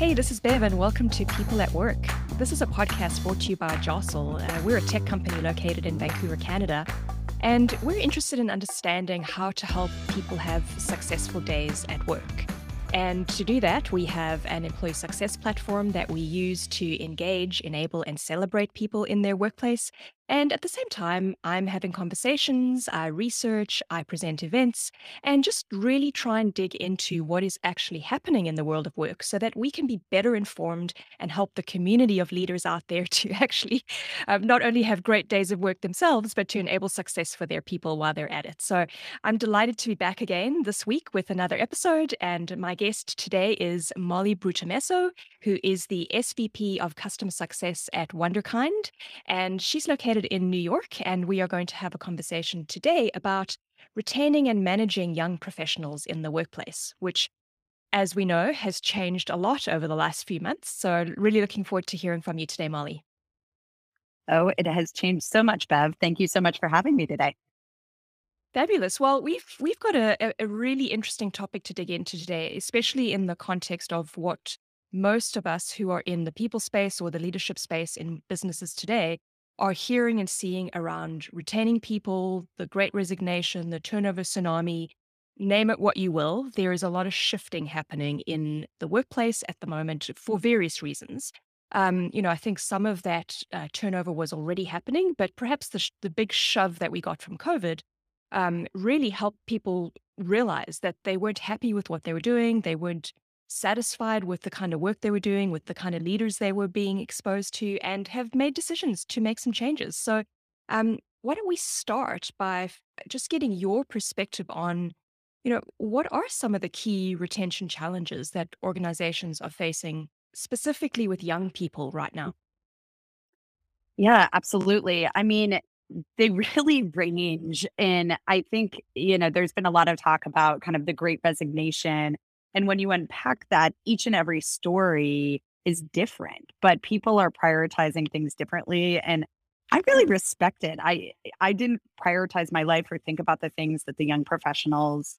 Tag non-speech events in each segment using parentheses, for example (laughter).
Hey, this is Bev, and welcome to People at Work. This is a podcast brought to you by Jostle. Uh, we're a tech company located in Vancouver, Canada, and we're interested in understanding how to help people have successful days at work. And to do that, we have an employee success platform that we use to engage, enable, and celebrate people in their workplace. And at the same time, I'm having conversations, I research, I present events, and just really try and dig into what is actually happening in the world of work so that we can be better informed and help the community of leaders out there (laughs) to actually um, not only have great days of work themselves, but to enable success for their people while they're at it. So I'm delighted to be back again this week with another episode. And my guest today is Molly Bruttomesso, who is the SVP of Customer Success at Wunderkind. And she's located in New York, and we are going to have a conversation today about retaining and managing young professionals in the workplace, which, as we know, has changed a lot over the last few months. So, really looking forward to hearing from you today, Molly. Oh, it has changed so much, Bev. Thank you so much for having me today. Fabulous. Well, we've we've got a, a really interesting topic to dig into today, especially in the context of what most of us who are in the people space or the leadership space in businesses today are hearing and seeing around retaining people, the great resignation, the turnover tsunami, name it what you will. There is a lot of shifting happening in the workplace at the moment for various reasons. Um, you know, I think some of that uh, turnover was already happening, but perhaps the, sh- the big shove that we got from COVID um, really helped people realize that they weren't happy with what they were doing. They weren't satisfied with the kind of work they were doing, with the kind of leaders they were being exposed to, and have made decisions to make some changes. So, um, why don't we start by just getting your perspective on, you know, what are some of the key retention challenges that organizations are facing, specifically with young people right now? Yeah, absolutely. I mean, they (laughs) really range. And I think, you know, there's been a lot of talk about kind of the great resignation and when you unpack that, each and every story is different, but people are prioritizing things differently. And I really respect it. I I didn't prioritize my life or think about the things that the young professionals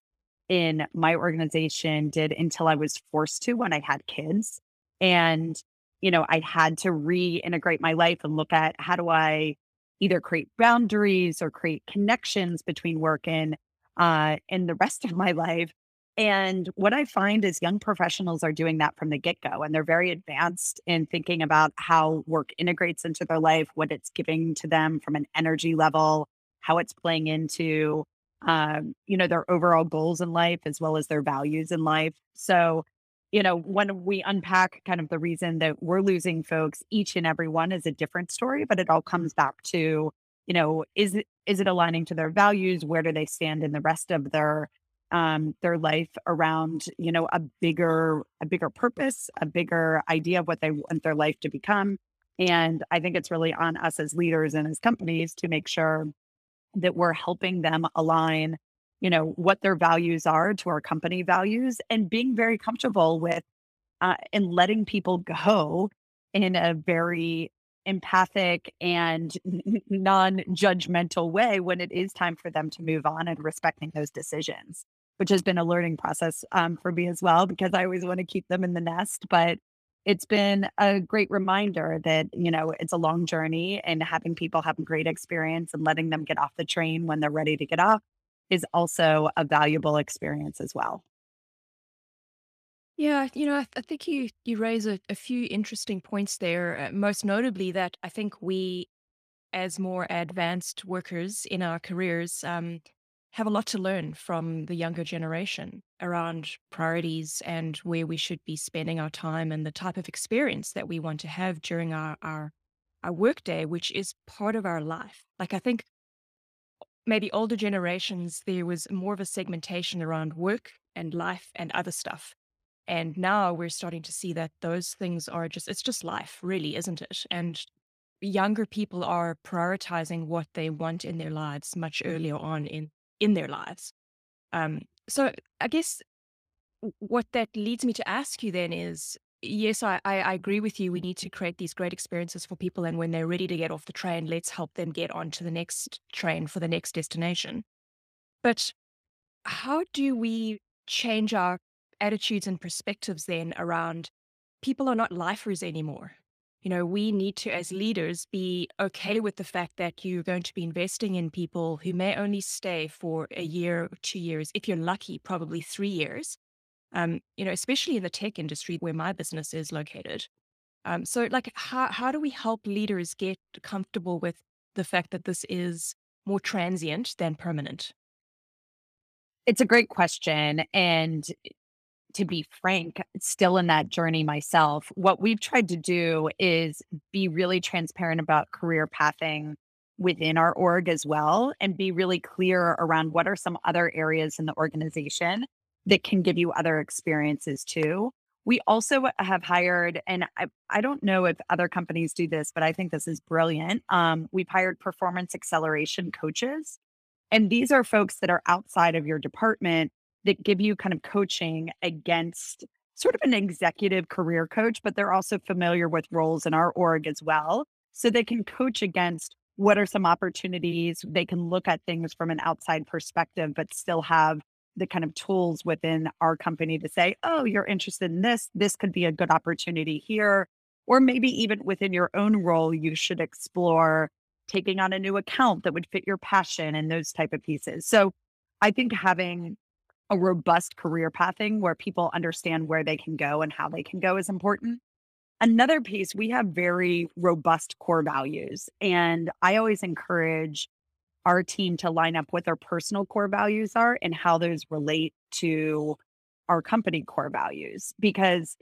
in my organization did until I was forced to when I had kids. And, you know, I had to reintegrate my life and look at how do I either create boundaries or create connections between work and uh and the rest of my life and what I find is young professionals are doing that from the get go, and they're very advanced in thinking about how work integrates into their life, what it's giving to them from an energy level, how it's playing into, um, you know, their overall goals in life as well as their values in life. So, you know, when we unpack kind of the reason that we're losing folks, each and every one is a different story, but it all comes back to, you know, is it is it aligning to their values? Where do they stand in the rest of their um, their life around you know a bigger a bigger purpose a bigger idea of what they want their life to become. And i think it's really on us as leaders and as companies to make sure that we're helping them align you know what their values are to our company values and being very comfortable with uh, and letting people go in a very empathic and non-judgmental way when it is time for them to move on and respecting those decisions which has been a learning process um, for me as well because I always want to keep them in the nest. But it's been a great reminder that, you know, it's a long journey and having people have a great experience and letting them get off the train when they're ready to get off is also a valuable experience as well. Yeah, you know, I, I think you you raise a, a few interesting points there. Uh, most notably, that I think we, as more advanced workers in our careers, um, have a lot to learn from the younger generation around priorities and where we should be spending our time and the type of experience that we want to have during our our our workday, which is part of our life. Like I think maybe older generations, there was more of a segmentation around work and life and other stuff. And now we're starting to see that those things are just, it's just life, really, isn't it? And younger people are prioritizing what they want in their lives much earlier on in in their lives. Um, so I guess what that leads me to ask you then is yes, I, I, agree with you. We need to create these great experiences for people. And when they're ready to get off the train, let's help them get onto the next train for the next destination. But how do we change our attitudes and perspectives then around people are not lifers anymore. You know, we need to, as leaders, be okay with the fact that you're going to be investing in people who may only stay for a year two years. If you're lucky, probably three years. Um, you know, especially in the tech industry where my business is located. Um, so, like, how how do we help leaders get comfortable with the fact that this is more transient than permanent? It's a great question, and to be frank, still in that journey myself. What we've tried to do is be really transparent about career pathing within our org as well, and be really clear around what are some other areas in the organization that can give you other experiences too. We also have hired, and I, I don't know if other companies do this, but I think this is brilliant. Um, we've hired performance acceleration coaches. And these are folks that are outside of your department that give you kind of coaching against sort of an executive career coach, but they're also familiar with roles in our org as well. So they can coach against what are some opportunities. They can look at things from an outside perspective, but still have the kind of tools within our company to say, oh, you're interested in this. This could be a good opportunity here. Or maybe even within your own role, you should explore taking on a new account that would fit your passion and those type of pieces. So I think having a robust career pathing where people understand where they can go and how they can go is important. Another piece, we have very robust core values. And I always encourage our team to line up what their personal core values are and how those relate to our company core values because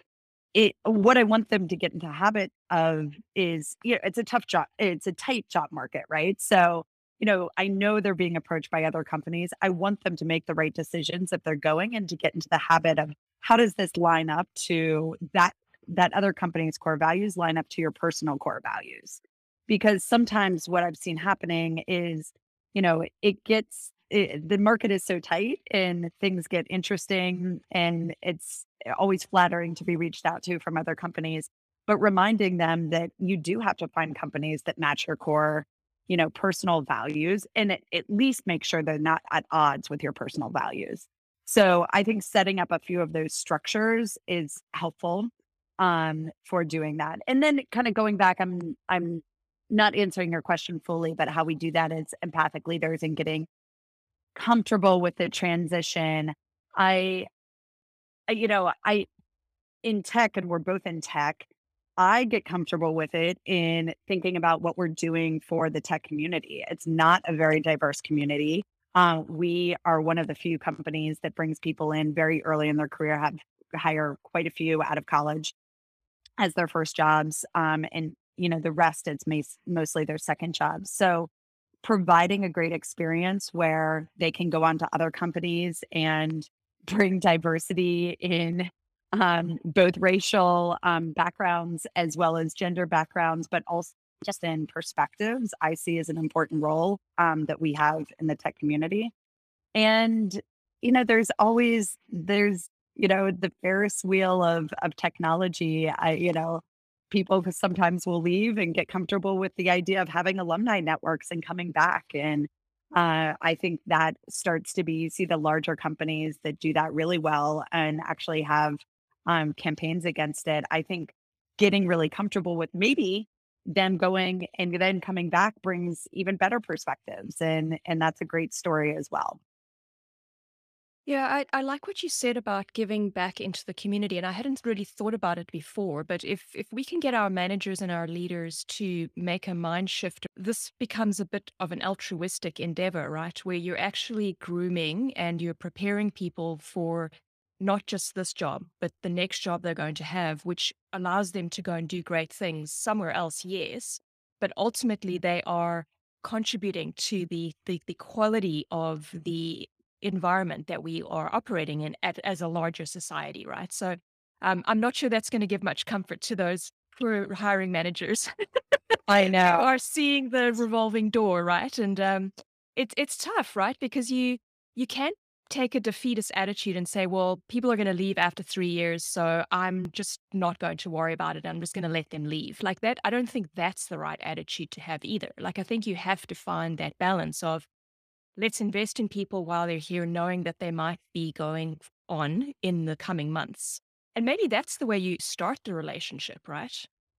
it what I want them to get into habit of is you know, it's a tough job it's a tight job market right so you know I know they're being approached by other companies I want them to make the right decisions if they're going and to get into the habit of how does this line up to that that other company's core values line up to your personal core values? Because sometimes what I've seen happening is you know, it gets it, the market is so tight and things get interesting and it's always flattering to be reached out to from other companies but reminding them that you do have to find companies that match your core you know personal values and at, at least make sure they're not at odds with your personal values so i think setting up a few of those structures is helpful um, for doing that and then kind of going back i'm i'm not answering your question fully, but how we do that is empathic leaders and getting comfortable with the transition. I, you know, I, in tech, and we're both in tech, I get comfortable with it in thinking about what we're doing for the tech community. It's not a very diverse community. Uh, we are one of the few companies that brings people in very early in their career, have hire quite a few out of college as their first jobs um, and you know, the rest, it's mostly their second jobs. So providing a great experience where they can go on to other companies and bring diversity in um, both racial um, backgrounds as well as gender backgrounds, but also just in perspectives, I see as an important role um, that we have in the tech community. And, you know, there's always, there's, you know, the Ferris wheel of, of technology. I, you know, people sometimes will leave and get comfortable with the idea of having alumni networks and coming back. And uh, I think that starts to be you see the larger companies that do that really well and actually have um, campaigns against it. I think getting really comfortable with maybe them going and then coming back brings even better perspectives, and and that's a great story as well. Yeah, I, I like what you said about giving back into the community. And I hadn't really thought about it before. But if, if we can get our managers and our leaders to make a mind shift, this becomes a bit of an altruistic endeavor, right? Where you're actually grooming and you're preparing people for not just this job, but the next job they're going to have, which allows them to go and do great things somewhere else, yes. But ultimately, they are contributing to the, the the quality of the environment that we are operating in at, as a larger society, right? So um, I'm not sure that's going to give much comfort to those poor hiring managers. I (laughs) know are seeing the revolving door, right? And um, it's it's tough, right? Because you you can't take a defeatist attitude and say, well, people are going to leave after three years, so I'm just not going to worry about it. I'm just going to let them leave. Like that, I don't think that's the right attitude to have either. Like, I think you have to find that balance of let's invest in people while they're here, knowing that they might be going on in the coming months. And maybe that's the way you start the relationship, right?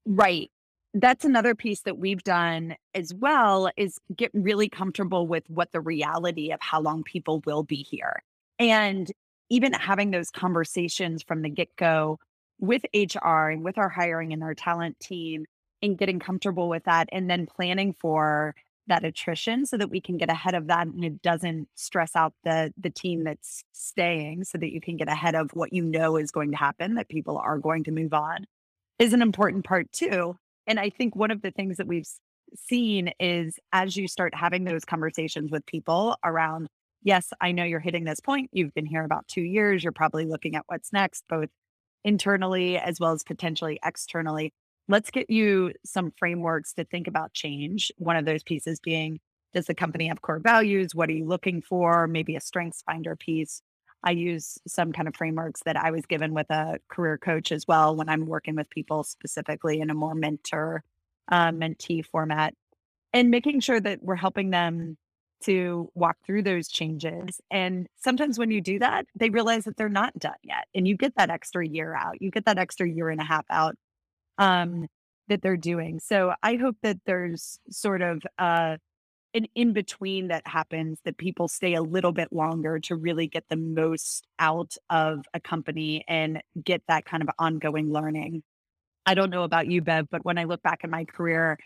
Right. That's another piece that we've done as well is get really comfortable with what the reality of how long people will be here. And even having those conversations from the get go with HR and with our hiring and our talent team and getting comfortable with that and then planning for that attrition so that we can get ahead of that and it doesn't stress out the the team that's staying so that you can get ahead of what you know is going to happen that people are going to move on is an important part too and i think one of the things that we've seen is as you start having those conversations with people around yes i know you're hitting this point you've been here about 2 years you're probably looking at what's next both internally as well as potentially externally let's get you some frameworks to think about change. One of those pieces being Does the company have core values? What are you looking for? Maybe a strengths finder piece. I use some kind of frameworks that I was given with a career coach as well when I'm working with people specifically in a more mentor uh, mentee format and making sure that we're helping them to walk through those changes. And sometimes when you do that, they realize that they're not done yet. And you get that extra year out, you get that extra year and a half out um, that they're doing. So I hope that there's sort of uh, an in between that happens that people stay a little bit longer to really get the most out of a company and get that kind of ongoing learning. I don't know about you, Bev, but when I look back at my career,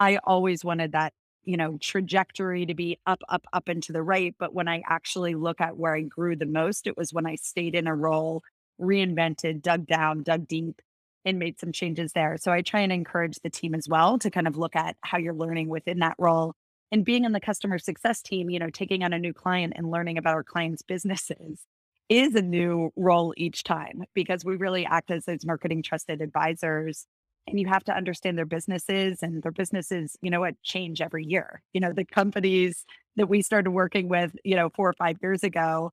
I always wanted that, you know, trajectory to be up, up, up and to the right. But when I actually look at where I grew the most, it was when I stayed in a role, reinvented, dug down, dug deep, and made some changes there. So I try and encourage the team as well to kind of look at how you're learning within that role and being in the customer success team, you know, taking on a new client and learning about our clients' businesses (laughs) is a new role each time because we really act as those marketing trusted advisors and you have to understand their businesses and their businesses, you know what, change every year. You know, the companies that we started working with, you know, four or five years ago,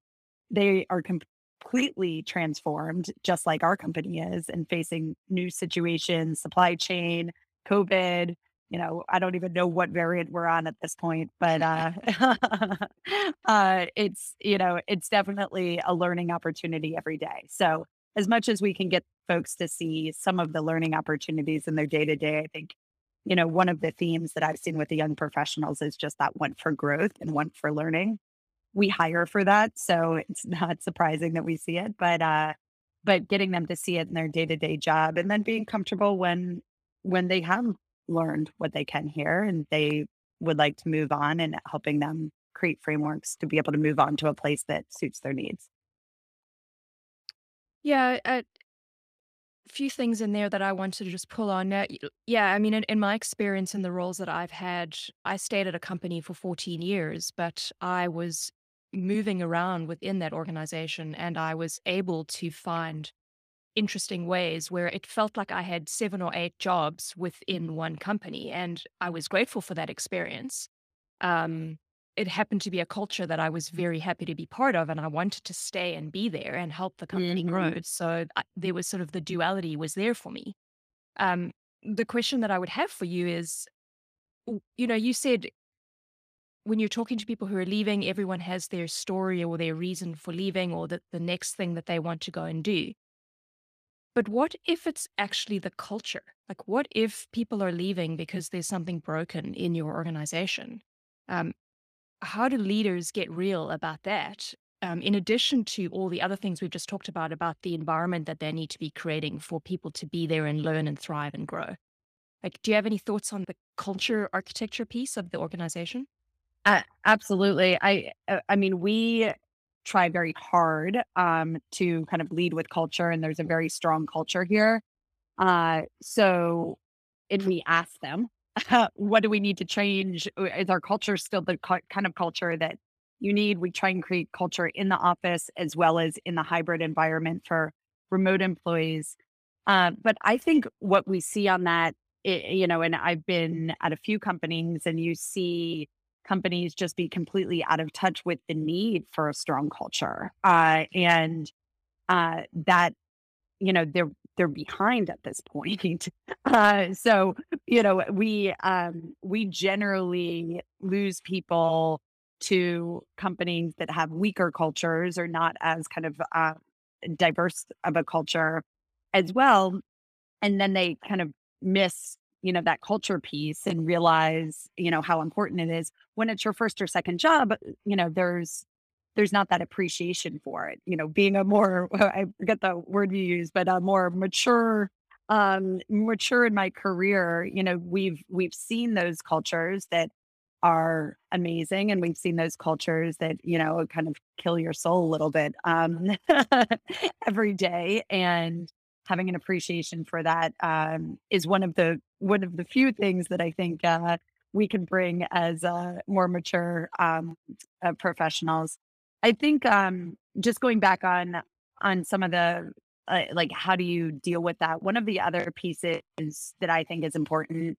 they are completely transformed, just like our company is, and facing new situations, supply chain, COVID. You know, I don't even know what variant we're on at this point, but (laughs) uh, (laughs) uh, it's you know, it's definitely a learning opportunity every day. So as much as we can get folks to see some of the learning opportunities in their day to day, I think you know one of the themes that I've seen with the young professionals is just that one for growth and one for learning we hire for that, so it's (laughs) not surprising that we see it, but, uh, but getting them to see it in their day-to-day job and then being comfortable when when they have learned what they can here and they would like to move on and helping them create frameworks to be able to move on to a place that suits their needs. Yeah, a few things in there that I wanted to just pull on. Now, yeah, I mean, in, in my experience in the roles that I've had, I stayed at a company for 14 years, but I was moving around within that organization and I was able to find interesting ways where it felt like I had seven or eight jobs within one company. And I was grateful for that experience. Um, it happened to be a culture that I was very happy to be part of, and I wanted to stay and be there and help the company Mhm. grow. So I, there was sort of the duality was there for me. Um, the question that I would have for you is, you know, you said when you're talking to people who are leaving, everyone has their story or their reason for leaving or the, the next thing that they want to go and do. But what if it's actually the culture? Like, what if people are leaving because there's something broken in your organization? Um, how do leaders get real about that? Um, in addition to all the other things we've just talked about, about the environment that they need to be creating for people to be there and learn and thrive and grow. Like, do you have any thoughts on the culture architecture piece of the organization? Uh, absolutely. I uh, I mean, we try very hard um, to kind of lead with culture, and there's a very strong culture here. Uh, so, and we ask them, (laughs) what do we need to change? Uh, Is our culture still the ki- kind of culture that you need? We try and create culture in the office as well as in the hybrid environment for remote employees. Uh, but I think what we see on that, i- you know, and I've been at a few companies, and you see companies just be completely out of touch with the need for a strong culture, uh, and uh, that you know they're they're behind at this point. (laughs) Uh, so you know we um, we generally lose people to companies that have weaker cultures or not as kind of uh, diverse of a culture as well. And then they kind of miss, you know, that culture piece and realize, you know, how important it is when it's your first or second job, you know, there's there's not that appreciation for it. You know, being a more (laughs) I forget the word you use, but a more mature um mature in my career, you know, we've we've seen those cultures that are amazing and we've seen those cultures that you know kind of kill your soul a little bit um (laughs) every day and having an appreciation for that um is one of the one of the few things that i think uh we can bring as uh more mature um uh, professionals i think um just going back on on some of the uh, like how do you deal with that one of the other pieces that i think is important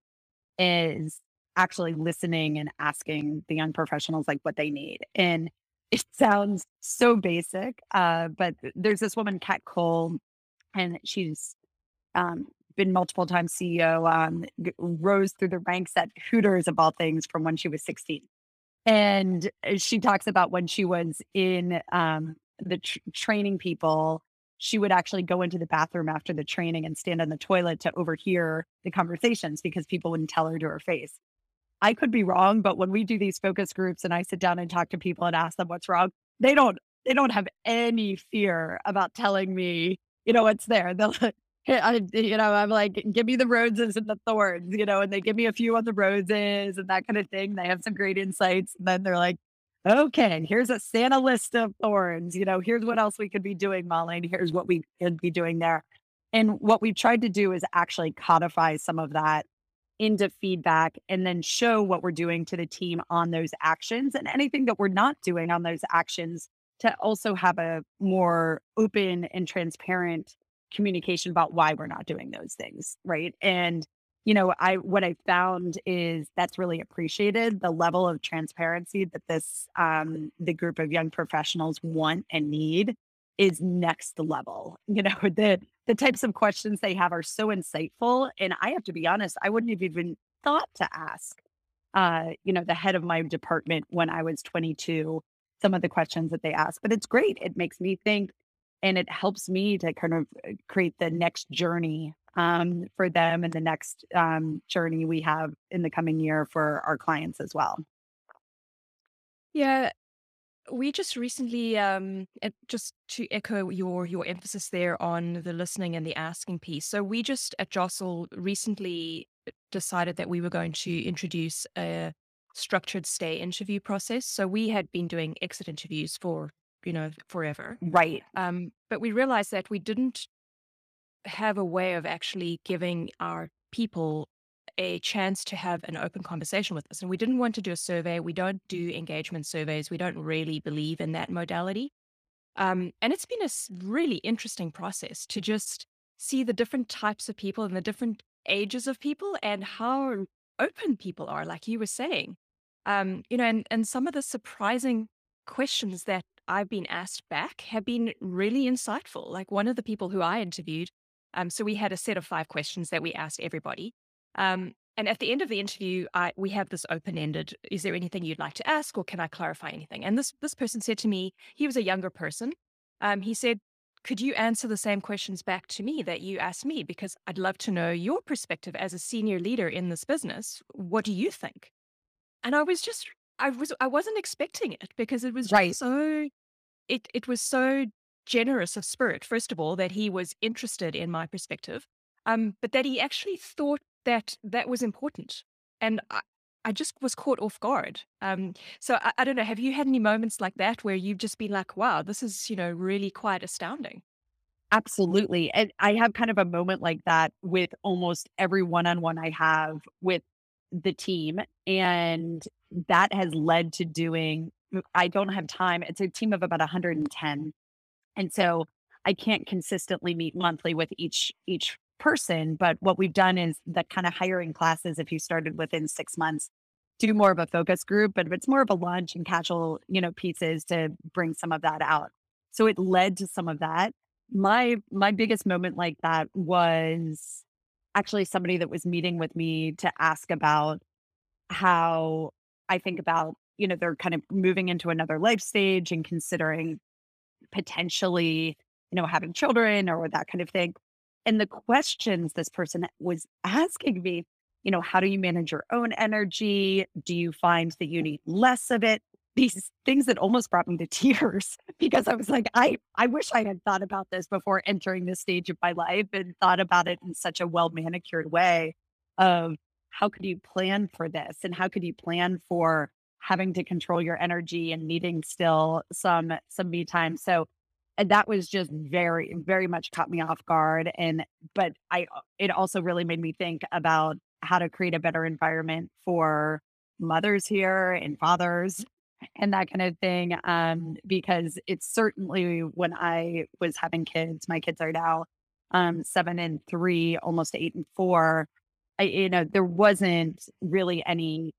is actually listening and asking the young professionals like what they need. And it (laughs) sounds so basic, uh, but there's this woman, Kat Cole, and she's um, been multiple times CEO, um, rose through the ranks at Hooters of all things from when she was 16. And uh, she talks about when she was in um, the tr- training people, she would actually go into the bathroom after the training and stand on the toilet to overhear the conversations because people wouldn't tell her to her face. I could be wrong, but when we do these focus groups and I sit down and talk to people and ask them what's wrong, they don't they don't have any fear about telling me, you know, what's there. They'll (laughs) I, you know, I'm like, give me the roses and the thorns, you know, and they give me a few on the roses and that kind of thing. They have some great insights. And then they're like, okay, here's a Santa list of thorns. You know, here's what else we could be doing, Molly. And here's what we could be doing there. And what we've tried to do is actually codify some of that into feedback and then show what we're doing to the team on those actions and anything that we're not doing on those actions to also have a more open and transparent communication about why we're not doing those things right and you know i what i found is that's really appreciated the level of transparency that this um the group of young professionals want and need is next level (laughs) you know the the types of questions they have are so insightful. And I have to be honest, I wouldn't have even thought to ask, uh, you know, the head of my department when I was 22, some of the questions that they ask. But it's great. It makes me think and it helps me to kind of uh, create the next journey um, for them and the next um, journey we have in the coming year for our clients as well. Yeah, we just recently, um, just to echo your your emphasis there on the listening and the asking piece. So we just at Jostle recently uh, decided that we were going to introduce a structured stay interview process. So we had been doing exit interviews for you know forever, Right. um, but we realized that we didn't have a way of actually giving our people a chance to have an open conversation with us. And we didn't want to do a survey. We don't do engagement surveys. We don't really believe in that modality. Um, and it's been a really interesting process to just see the different types of people and the different ages of people and how open people are, like you were saying. Um, you know, and, and some of the surprising questions that I've been asked back have been really insightful. Like one of the people who I interviewed, um, so we had a set of five questions that we asked everybody. Um, and at the end of the interview, I, we have this open ended. Is there anything you'd like to ask, or can I clarify anything? And this this person said to me, he was a younger person. Um, he said, "Could you answer the same questions back to me that you asked me? Because I'd love to know your perspective as a senior leader in this business. What do you think?" And I was just, I was, I wasn't expecting it because it was Right. so, it it was so generous of spirit. First of all, that he was interested in my perspective, um, but that he actually thought that that was important. And I, I just was caught off guard. Um, so I, I don't know. Have you had any moments like that where you've just been like, wow, this is, you know, really quite astounding? Absolutely. And I have kind of a moment like that with almost every one on one I have with the team. And that has led to doing, I don't have time. It's a team of about 110. And so I can't consistently meet monthly with each each person. But what we've done is that kind of hiring classes, if you started within six months, do more of a focus group, but if it's more of a lunch and casual, you know, pieces to bring some of that out. So it led to some of that. My my biggest moment like that was actually somebody that was meeting with me to ask about how I think about, you know, they're kind of moving into another life stage and considering potentially, you know, having children or that kind of thing. And the questions this person was asking me, you know, how do you manage your own energy? Do you find that you mm. need less of it? These things that almost brought me to (laughs) tears because I was like, I, I wish I had thought about this before entering this stage of my life and thought about it in such a well manicured way of how could you plan for this and how could you plan for having to control your energy and needing still some some me time. So and that was just very very much caught me off guard and but I it also really made me think about how to create a better environment for mothers here and fathers and that kind of thing um because it's certainly when I was having kids my kids are now um 7 and 3 almost 8 and 4 I, you know there wasn't really any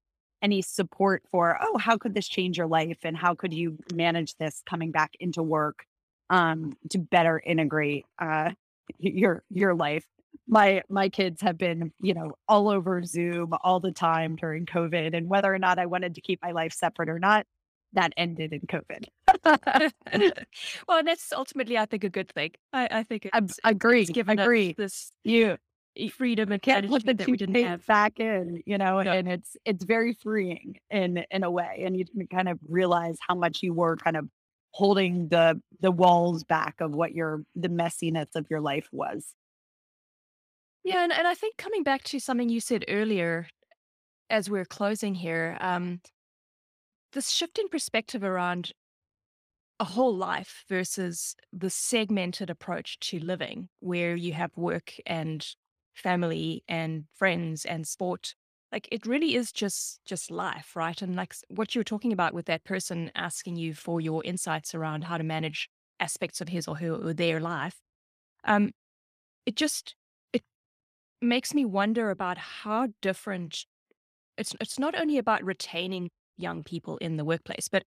any support for, oh, how could this change your life and how could you manage this coming back into work um, to better integrate uh, your your life. My my kids have been, you know, all over Zoom all the time during COVID, and whether or not I wanted to keep my life separate or not, that ended in COVID. (laughs) well, and that's ultimately, I think, a good thing. I, I think it's, I agree. It's given agree. this you freedom and can't put the that we didn't have back in, you know, yeah. and it's it's very freeing in in a way, and you can kind of realize how much you were kind of holding the the walls back of what your the messiness of your life was. Yeah, and, and I think coming back to something you said earlier as we're closing here, um, this shift in perspective around a whole life versus the segmented approach to living where you have work and family and friends and sport like it really is just just life right? And like what you were talking about with that person asking you for your insights around how to manage aspects of his or her or their life um it just it makes me wonder about how different it's it's not only about retaining young people in the workplace but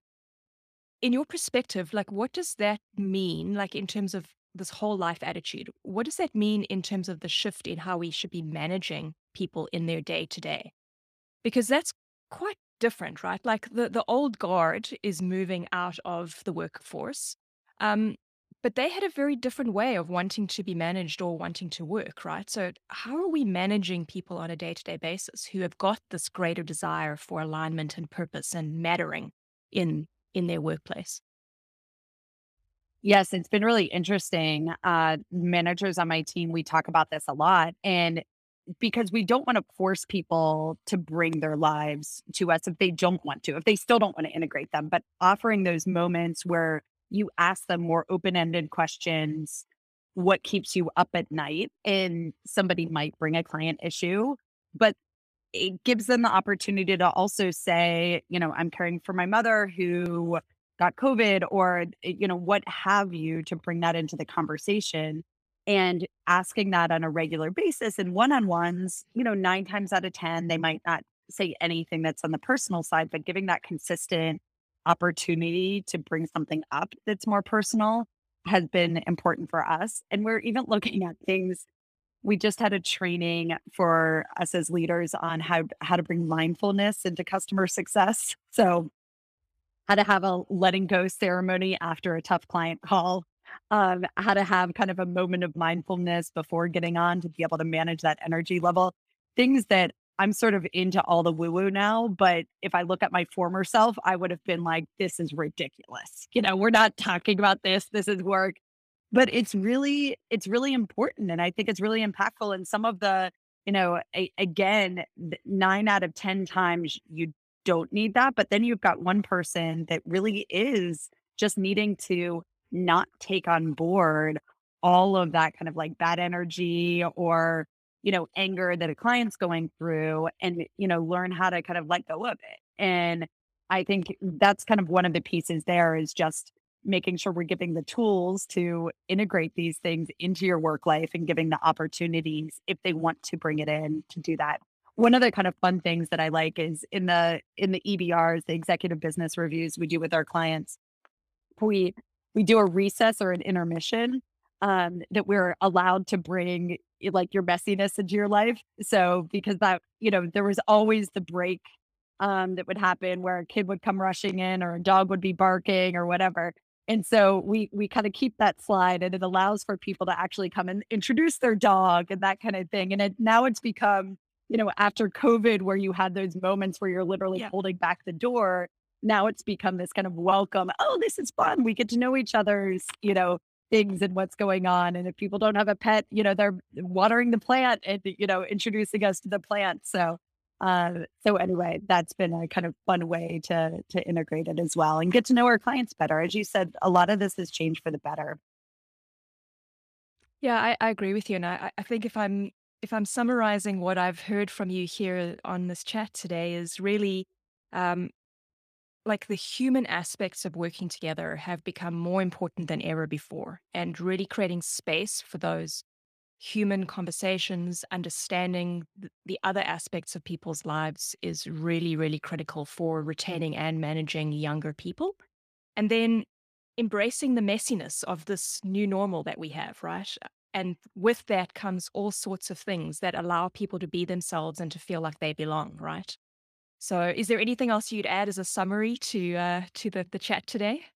in your perspective like what does that mean like in terms of this whole life attitude, what does that mean in terms of the shift in how we should be managing people in their day to day? Because that's quite different, right? Like the, the old guard is moving out of the workforce, um, but they had a very different way of wanting to be managed or wanting to work, right? So, how are we managing people on a day to day basis who have got this greater desire for alignment and purpose and mattering in in their workplace? Yes, it's been really interesting. Uh, managers on my team, we talk about this a lot. And because we don't want to force people to bring their lives to us if they don't want to, if they still don't want to integrate them, but offering those moments where you ask them more open ended questions what keeps you up at night? And somebody might bring a client issue, but it gives them the opportunity to also say, you know, I'm caring for my mother who got COVID or, eh, you know, what have you to bring that into the conversation and asking that on a regular basis and one on ones, you know, nine times out of 10, they might not say anything that's on the personal side, but giving that consistent opportunity to bring something up that's more personal has been important for us. And we're even (laughs) looking at things. We just had a training for us as leaders on how how to bring mindfulness into customer success. So how to have a letting go ceremony after a tough client call, um, how to have kind of a moment of mindfulness before getting on to be able to manage that energy level. Things that I'm sort of into all the woo woo now, but if I look at my former self, I would have been like, this is ridiculous. You know, we're not talking about this. This is work. But it's really, it's really important. And I think it's really impactful. And some of the, you know, a, again, nine out of 10 times you don't need that. But then you've got one person that really is just needing to not take on board all of that kind of like bad energy or, you know, anger that a client's going through and, you know, learn how to kind of let go of it. And I think that's kind of one of the pieces there is just making sure we're giving the tools to integrate these things into your work life and giving the opportunities if they want to bring it in to do that one of the kind of fun things that I like is in the in the EBRs, the executive business reviews we do with our clients, we we do a recess or an intermission um, that we're allowed to bring like your messiness into your life. So because that you know there was always the break um, that would happen where a kid would come rushing in or a dog would be barking or whatever. And so we we kind of keep that slide and it allows for people to actually come and introduce their dog and that kind of thing. And it, now it's become, you know, after COVID where you had those moments where you're literally yeah. holding back the door, now it's become this kind of welcome. Oh, this is fun. We get to know each other's, you know, things and what's going on. And if people don't have a pet, you know, they're watering the plant and, you know, introducing us to the plant. So uh, so anyway, that's been a kind of fun way to to integrate it as well and get to know our clients better. As you said, a lot of this has changed for the better. Yeah, I, I agree with you, and I, I think if I'm if I'm summarizing what I've heard from you here on this chat today is really um, like the human aspects of working together have become more important than ever before, and really creating space for those human conversations, understanding the other aspects of people's lives is really, really critical for retaining and managing younger people. And then embracing the messiness of this new normal that we have, right? And with that comes all sorts of things that allow people to be themselves and to feel like they belong, right? So, is there anything else you'd add as a summary to uh, to the, the chat today?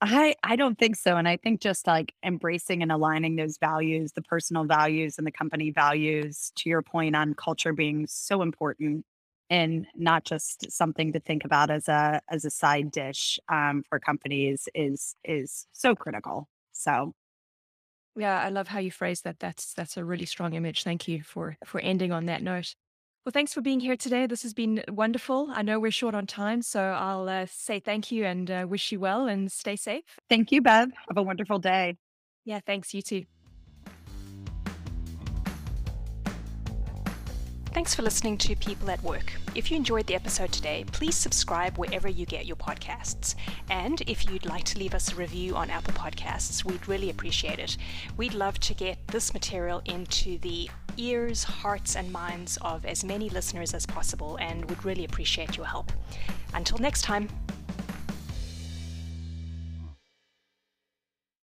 I I don't think so, and I think just like embracing and aligning those values, the personal values and the company values, to your point on culture being so important and not just something to think about as a as a side dish um, for companies is is so critical. So Yeah, I love how you phrase that. That's that's a really strong image. Thank you for for ending on that note. Well, thanks for being here today. This has been wonderful. I know we're short on time, so I'll uh, say thank you and uh, wish you well and stay safe. Thank you, Bev. Have a wonderful day. Yeah, thanks. You too. Thanks for listening to People at Work. If you enjoyed the episode today, please subscribe wherever you get your podcasts. And if you'd like to leave us a review on Apple Podcasts, we'd really appreciate it. We'd love to get this material into the ears, hearts, and minds of as many listeners as possible and would really appreciate your help. Until next time.